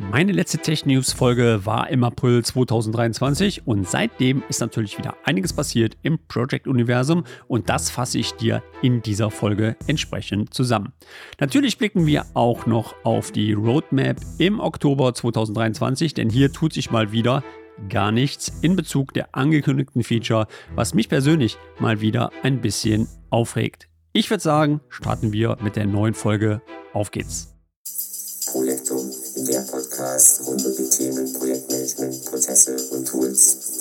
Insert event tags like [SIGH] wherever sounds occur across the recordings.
Meine letzte Tech News Folge war im April 2023 und seitdem ist natürlich wieder einiges passiert im Project Universum und das fasse ich dir in dieser Folge entsprechend zusammen. Natürlich blicken wir auch noch auf die Roadmap im Oktober 2023, denn hier tut sich mal wieder gar nichts in Bezug der angekündigten Feature, was mich persönlich mal wieder ein bisschen aufregt. Ich würde sagen, starten wir mit der neuen Folge. Auf geht's. Podcast rund um die Themen Projektmanagement, Prozesse und Tools.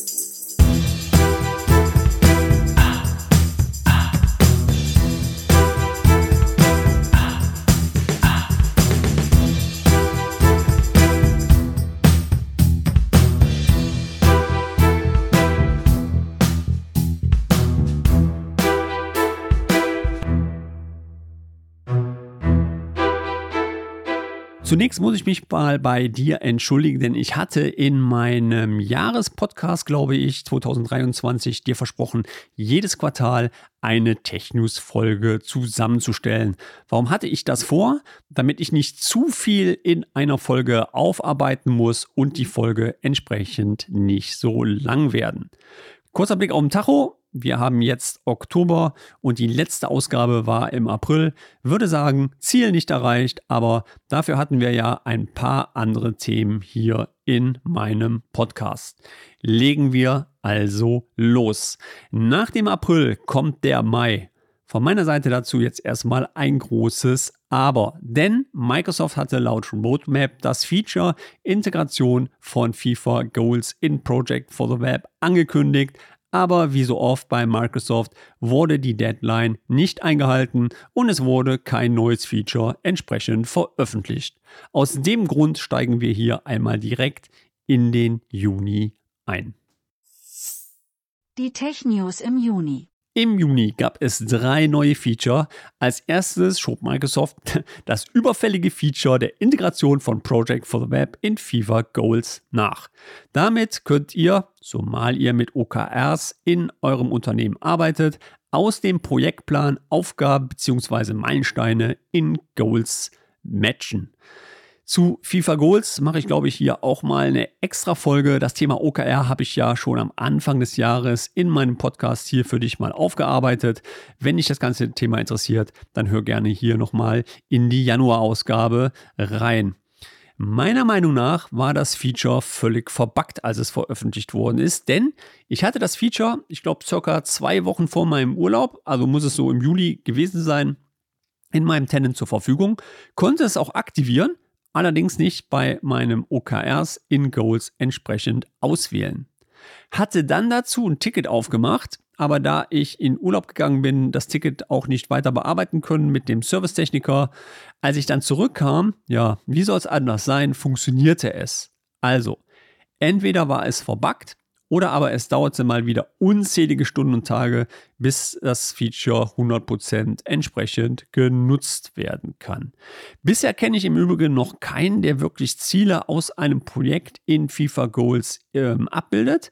Zunächst muss ich mich mal bei dir entschuldigen, denn ich hatte in meinem Jahrespodcast, glaube ich, 2023 dir versprochen, jedes Quartal eine Tech-News-Folge zusammenzustellen. Warum hatte ich das vor? Damit ich nicht zu viel in einer Folge aufarbeiten muss und die Folge entsprechend nicht so lang werden. Kurzer Blick auf den Tacho. Wir haben jetzt Oktober und die letzte Ausgabe war im April. Würde sagen, Ziel nicht erreicht, aber dafür hatten wir ja ein paar andere Themen hier in meinem Podcast. Legen wir also los. Nach dem April kommt der Mai. Von meiner Seite dazu jetzt erstmal ein großes Aber, denn Microsoft hatte laut Roadmap das Feature Integration von FIFA Goals in Project for the Web angekündigt, aber wie so oft bei Microsoft wurde die Deadline nicht eingehalten und es wurde kein neues Feature entsprechend veröffentlicht. Aus dem Grund steigen wir hier einmal direkt in den Juni ein. Die Tech News im Juni. Im Juni gab es drei neue Feature. Als erstes schob Microsoft [LAUGHS] das überfällige Feature der Integration von Project for the Web in FIFA Goals nach. Damit könnt ihr, zumal ihr mit OKRs in eurem Unternehmen arbeitet, aus dem Projektplan Aufgaben bzw. Meilensteine in Goals matchen. Zu FIFA Goals mache ich, glaube ich, hier auch mal eine extra Folge. Das Thema OKR habe ich ja schon am Anfang des Jahres in meinem Podcast hier für dich mal aufgearbeitet. Wenn dich das ganze Thema interessiert, dann hör gerne hier nochmal in die Januarausgabe rein. Meiner Meinung nach war das Feature völlig verbuggt, als es veröffentlicht worden ist, denn ich hatte das Feature, ich glaube, circa zwei Wochen vor meinem Urlaub, also muss es so im Juli gewesen sein, in meinem Tenant zur Verfügung, konnte es auch aktivieren allerdings nicht bei meinem OKRs in Goals entsprechend auswählen. Hatte dann dazu ein Ticket aufgemacht, aber da ich in Urlaub gegangen bin, das Ticket auch nicht weiter bearbeiten können mit dem Servicetechniker. Als ich dann zurückkam, ja, wie soll es anders sein, funktionierte es. Also, entweder war es verbuggt oder aber es dauerte mal wieder unzählige Stunden und Tage, bis das Feature 100% entsprechend genutzt werden kann. Bisher kenne ich im Übrigen noch keinen, der wirklich Ziele aus einem Projekt in FIFA Goals ähm, abbildet.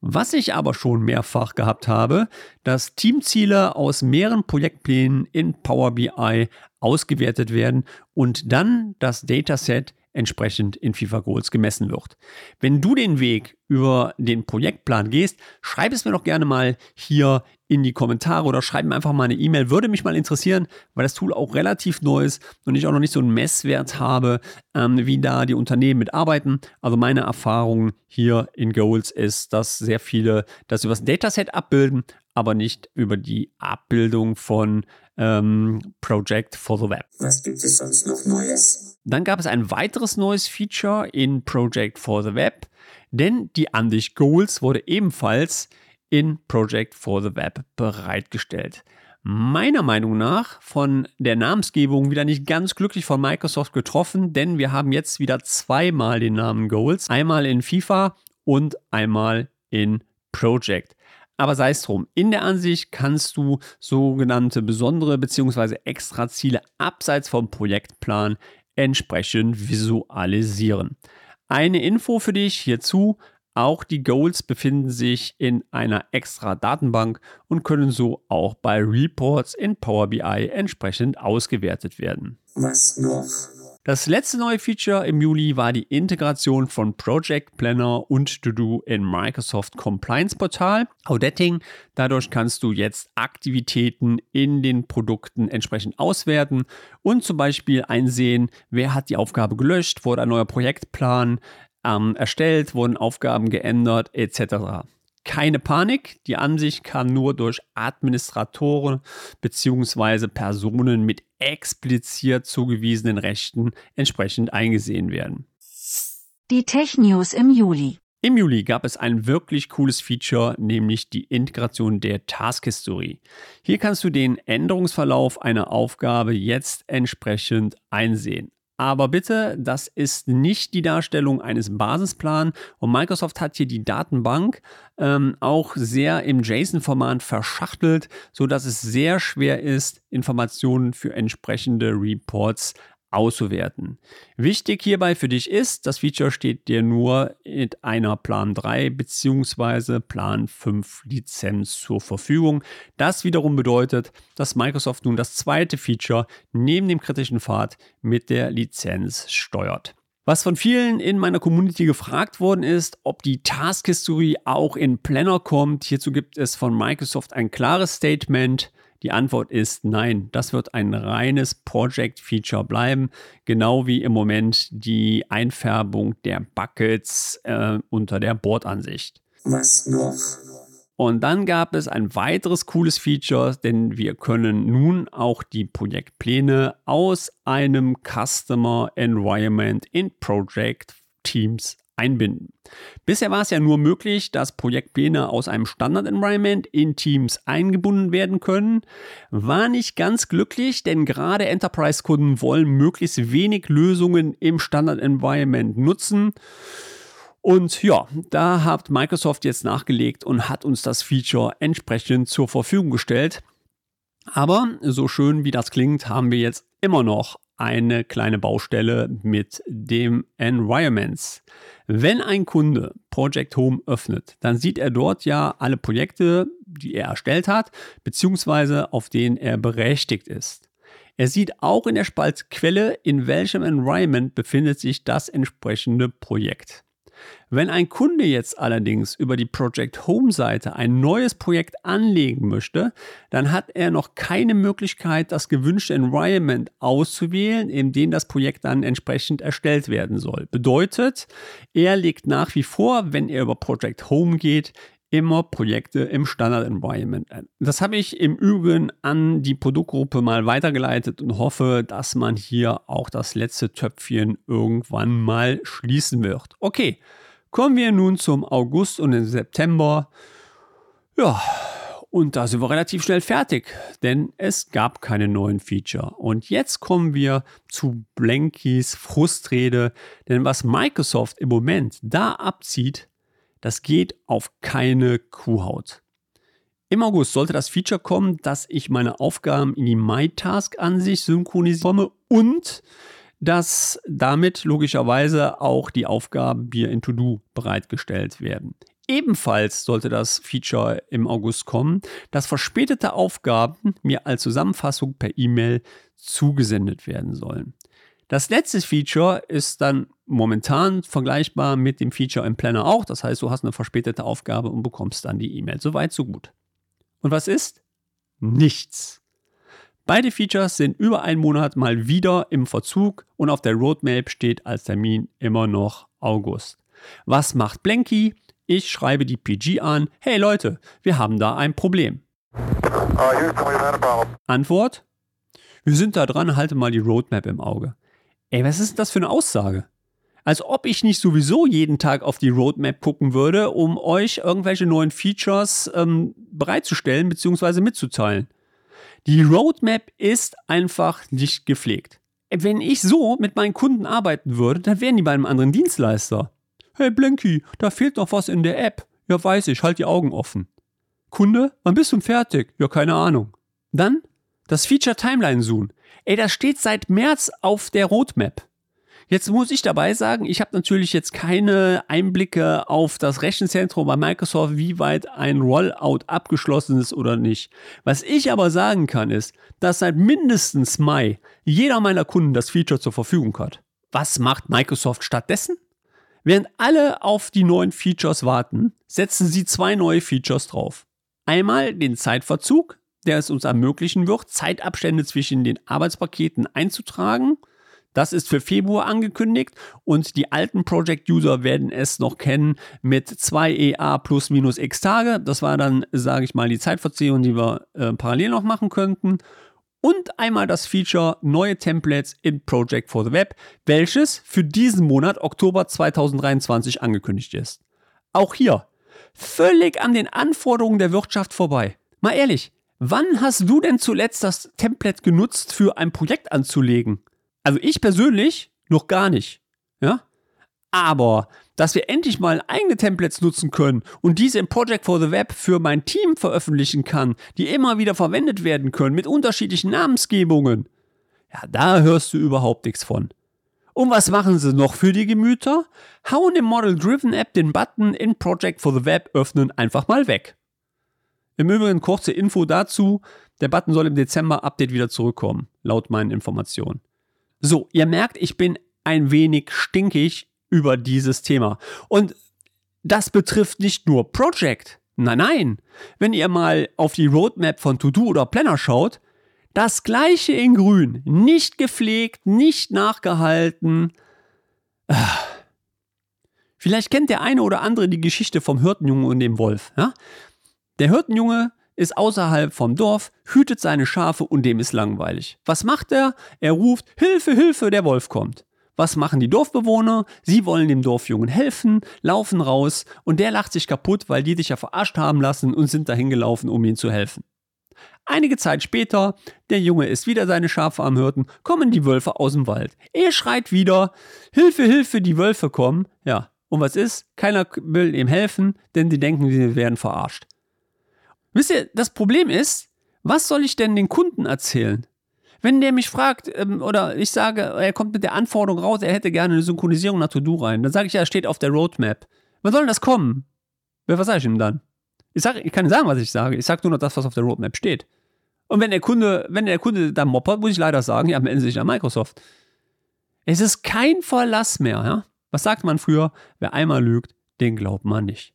Was ich aber schon mehrfach gehabt habe, dass Teamziele aus mehreren Projektplänen in Power BI ausgewertet werden und dann das Dataset entsprechend in FIFA Goals gemessen wird. Wenn du den Weg über den Projektplan gehst, schreib es mir doch gerne mal hier in die Kommentare oder schreib mir einfach mal eine E-Mail. Würde mich mal interessieren, weil das Tool auch relativ neu ist und ich auch noch nicht so einen Messwert habe, ähm, wie da die Unternehmen mitarbeiten. Also meine Erfahrung hier in Goals ist, dass sehr viele das über das Dataset abbilden, aber nicht über die Abbildung von ähm, Project for the Web. Was gibt es sonst noch Neues? Dann gab es ein weiteres neues Feature in Project for the Web, denn die Ansicht Goals wurde ebenfalls in Project for the Web bereitgestellt. Meiner Meinung nach von der Namensgebung wieder nicht ganz glücklich von Microsoft getroffen, denn wir haben jetzt wieder zweimal den Namen Goals. Einmal in FIFA und einmal in Project. Aber sei es drum, in der Ansicht kannst du sogenannte besondere bzw. extra Ziele abseits vom Projektplan entsprechend visualisieren. Eine Info für dich hierzu. Auch die Goals befinden sich in einer extra Datenbank und können so auch bei Reports in Power BI entsprechend ausgewertet werden. Was noch? Das letzte neue Feature im Juli war die Integration von Project Planner und To-Do in Microsoft Compliance Portal, Auditing. Dadurch kannst du jetzt Aktivitäten in den Produkten entsprechend auswerten und zum Beispiel einsehen, wer hat die Aufgabe gelöscht, wurde ein neuer Projektplan ähm, erstellt, wurden Aufgaben geändert etc keine Panik. Die Ansicht kann nur durch Administratoren bzw. Personen mit explizit zugewiesenen Rechten entsprechend eingesehen werden. Die Tech News im Juli. Im Juli gab es ein wirklich cooles Feature, nämlich die Integration der Task History. Hier kannst du den Änderungsverlauf einer Aufgabe jetzt entsprechend einsehen. Aber bitte, das ist nicht die Darstellung eines Basisplans. Und Microsoft hat hier die Datenbank ähm, auch sehr im JSON-Format verschachtelt, sodass es sehr schwer ist, Informationen für entsprechende Reports auszuwerten. Wichtig hierbei für dich ist, das Feature steht dir nur mit einer Plan 3 bzw. Plan 5 Lizenz zur Verfügung. Das wiederum bedeutet, dass Microsoft nun das zweite Feature neben dem kritischen Pfad mit der Lizenz steuert. Was von vielen in meiner Community gefragt worden ist, ob die Task History auch in Planner kommt. Hierzu gibt es von Microsoft ein klares Statement. Die Antwort ist nein. Das wird ein reines Project-Feature bleiben, genau wie im Moment die Einfärbung der Buckets äh, unter der Bordansicht. Was noch? Und dann gab es ein weiteres cooles Feature, denn wir können nun auch die Projektpläne aus einem Customer Environment in Project Teams einbinden. Bisher war es ja nur möglich, dass Projektpläne aus einem Standard-Environment in Teams eingebunden werden können. War nicht ganz glücklich, denn gerade Enterprise-Kunden wollen möglichst wenig Lösungen im Standard-Environment nutzen. Und ja, da hat Microsoft jetzt nachgelegt und hat uns das Feature entsprechend zur Verfügung gestellt. Aber so schön wie das klingt, haben wir jetzt immer noch eine kleine Baustelle mit dem Environments. Wenn ein Kunde Project Home öffnet, dann sieht er dort ja alle Projekte, die er erstellt hat, beziehungsweise auf denen er berechtigt ist. Er sieht auch in der Spaltquelle, in welchem Environment befindet sich das entsprechende Projekt. Wenn ein Kunde jetzt allerdings über die Project Home Seite ein neues Projekt anlegen möchte, dann hat er noch keine Möglichkeit, das gewünschte Environment auszuwählen, in dem das Projekt dann entsprechend erstellt werden soll. Bedeutet, er legt nach wie vor, wenn er über Project Home geht, immer Projekte im Standard Environment ein. Das habe ich im Übrigen an die Produktgruppe mal weitergeleitet und hoffe, dass man hier auch das letzte Töpfchen irgendwann mal schließen wird. Okay, kommen wir nun zum August und im September. Ja, und da sind wir relativ schnell fertig, denn es gab keine neuen Feature. Und jetzt kommen wir zu Blankies Frustrede, denn was Microsoft im Moment da abzieht, das geht auf keine Kuhhaut. Im August sollte das Feature kommen, dass ich meine Aufgaben in die MyTask-Ansicht synchronisiere und dass damit logischerweise auch die Aufgaben hier in To-Do bereitgestellt werden. Ebenfalls sollte das Feature im August kommen, dass verspätete Aufgaben mir als Zusammenfassung per E-Mail zugesendet werden sollen. Das letzte Feature ist dann momentan vergleichbar mit dem Feature im Planner auch. Das heißt, du hast eine verspätete Aufgabe und bekommst dann die E-Mail. Soweit, so gut. Und was ist? Nichts. Beide Features sind über einen Monat mal wieder im Verzug und auf der Roadmap steht als Termin immer noch August. Was macht Blanky? Ich schreibe die PG an. Hey Leute, wir haben da ein Problem. Antwort? Wir sind da dran, halte mal die Roadmap im Auge. Ey, was ist das für eine Aussage? Als ob ich nicht sowieso jeden Tag auf die Roadmap gucken würde, um euch irgendwelche neuen Features ähm, bereitzustellen bzw. mitzuteilen. Die Roadmap ist einfach nicht gepflegt. Wenn ich so mit meinen Kunden arbeiten würde, dann wären die bei einem anderen Dienstleister. Hey Blinky, da fehlt noch was in der App. Ja, weiß ich, halt die Augen offen. Kunde, wann bist du fertig? Ja, keine Ahnung. Dann das Feature Timeline Zoom. Ey, das steht seit März auf der Roadmap. Jetzt muss ich dabei sagen, ich habe natürlich jetzt keine Einblicke auf das Rechenzentrum bei Microsoft, wie weit ein Rollout abgeschlossen ist oder nicht. Was ich aber sagen kann, ist, dass seit mindestens Mai jeder meiner Kunden das Feature zur Verfügung hat. Was macht Microsoft stattdessen? Während alle auf die neuen Features warten, setzen sie zwei neue Features drauf. Einmal den Zeitverzug, der es uns ermöglichen wird, Zeitabstände zwischen den Arbeitspaketen einzutragen das ist für Februar angekündigt und die alten Project-User werden es noch kennen mit 2 EA plus minus x Tage. Das war dann, sage ich mal, die Zeitverzögerung, die wir äh, parallel noch machen könnten. Und einmal das Feature neue Templates in Project for the Web, welches für diesen Monat Oktober 2023 angekündigt ist. Auch hier völlig an den Anforderungen der Wirtschaft vorbei. Mal ehrlich, wann hast du denn zuletzt das Template genutzt, für ein Projekt anzulegen? Also ich persönlich noch gar nicht. Ja? Aber dass wir endlich mal eigene Templates nutzen können und diese im Project for the Web für mein Team veröffentlichen kann, die immer wieder verwendet werden können mit unterschiedlichen Namensgebungen, ja, da hörst du überhaupt nichts von. Und was machen sie noch für die Gemüter? Hauen im Model Driven App den Button in Project for the Web öffnen einfach mal weg. Im Übrigen kurze Info dazu, der Button soll im Dezember Update wieder zurückkommen, laut meinen Informationen. So, ihr merkt, ich bin ein wenig stinkig über dieses Thema. Und das betrifft nicht nur Project. Nein, nein. Wenn ihr mal auf die Roadmap von To-Do oder Planner schaut, das gleiche in grün. Nicht gepflegt, nicht nachgehalten. Vielleicht kennt der eine oder andere die Geschichte vom Hirtenjungen und dem Wolf. Ja? Der Hirtenjunge ist außerhalb vom Dorf, hütet seine Schafe und dem ist langweilig. Was macht er? Er ruft Hilfe, Hilfe, der Wolf kommt. Was machen die Dorfbewohner? Sie wollen dem Dorfjungen helfen, laufen raus und der lacht sich kaputt, weil die sich ja verarscht haben lassen und sind dahin gelaufen, um ihm zu helfen. Einige Zeit später, der Junge ist wieder seine Schafe am Hirten, kommen die Wölfe aus dem Wald. Er schreit wieder, Hilfe, Hilfe, die Wölfe kommen. Ja, und was ist? Keiner will ihm helfen, denn sie denken, sie werden verarscht. Wisst ihr, das Problem ist, was soll ich denn den Kunden erzählen? Wenn der mich fragt, ähm, oder ich sage, er kommt mit der Anforderung raus, er hätte gerne eine Synchronisierung nach To-Do rein, dann sage ich ja, er steht auf der Roadmap. Wann soll das kommen? Was sage ich ihm dann? Ich, sag, ich kann nicht sagen, was ich sage. Ich sage nur noch das, was auf der Roadmap steht. Und wenn der Kunde, wenn der Kunde dann moppert, muss ich leider sagen, ja, melden Sie sich an Microsoft. Es ist kein Verlass mehr, ja? Was sagt man früher? Wer einmal lügt, den glaubt man nicht.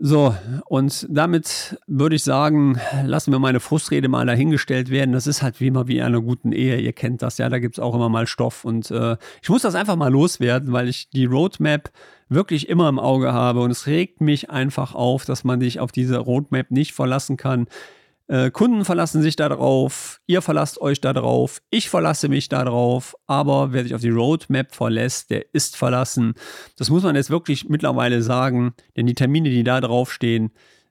So, und damit würde ich sagen, lassen wir meine Frustrede mal dahingestellt werden. Das ist halt wie immer wie in einer guten Ehe. Ihr kennt das ja, da gibt es auch immer mal Stoff. Und äh, ich muss das einfach mal loswerden, weil ich die Roadmap wirklich immer im Auge habe. Und es regt mich einfach auf, dass man sich auf diese Roadmap nicht verlassen kann. Äh, Kunden verlassen sich darauf, ihr verlasst euch darauf, ich verlasse mich darauf, aber wer sich auf die Roadmap verlässt, der ist verlassen. Das muss man jetzt wirklich mittlerweile sagen, denn die Termine, die da draufstehen,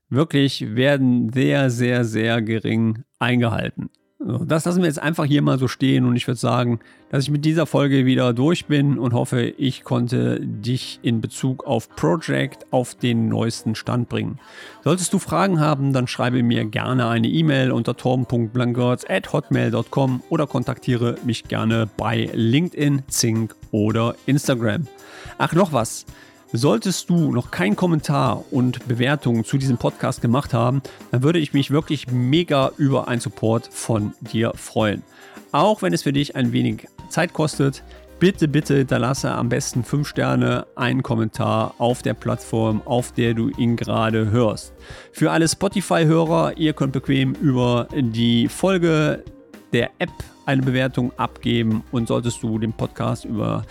wirklich werden sehr, sehr, sehr gering eingehalten. Das lassen wir jetzt einfach hier mal so stehen und ich würde sagen, dass ich mit dieser Folge wieder durch bin und hoffe, ich konnte dich in Bezug auf Project auf den neuesten Stand bringen. Solltest du Fragen haben, dann schreibe mir gerne eine E-Mail unter torben.blankertz.hotmail.com oder kontaktiere mich gerne bei LinkedIn, Zink oder Instagram. Ach, noch was. Solltest du noch keinen Kommentar und Bewertung zu diesem Podcast gemacht haben, dann würde ich mich wirklich mega über einen Support von dir freuen. Auch wenn es für dich ein wenig Zeit kostet, bitte, bitte hinterlasse am besten 5 Sterne einen Kommentar auf der Plattform, auf der du ihn gerade hörst. Für alle Spotify-Hörer, ihr könnt bequem über die Folge der App eine Bewertung abgeben und solltest du den Podcast über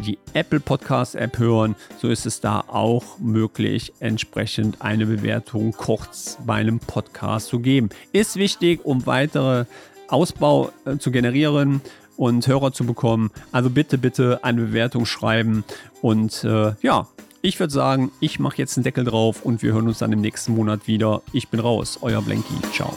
die Apple Podcast App hören, so ist es da auch möglich, entsprechend eine Bewertung kurz bei einem Podcast zu geben. Ist wichtig, um weitere Ausbau äh, zu generieren und Hörer zu bekommen. Also bitte, bitte eine Bewertung schreiben. Und äh, ja, ich würde sagen, ich mache jetzt einen Deckel drauf und wir hören uns dann im nächsten Monat wieder. Ich bin raus, euer Blanky. Ciao.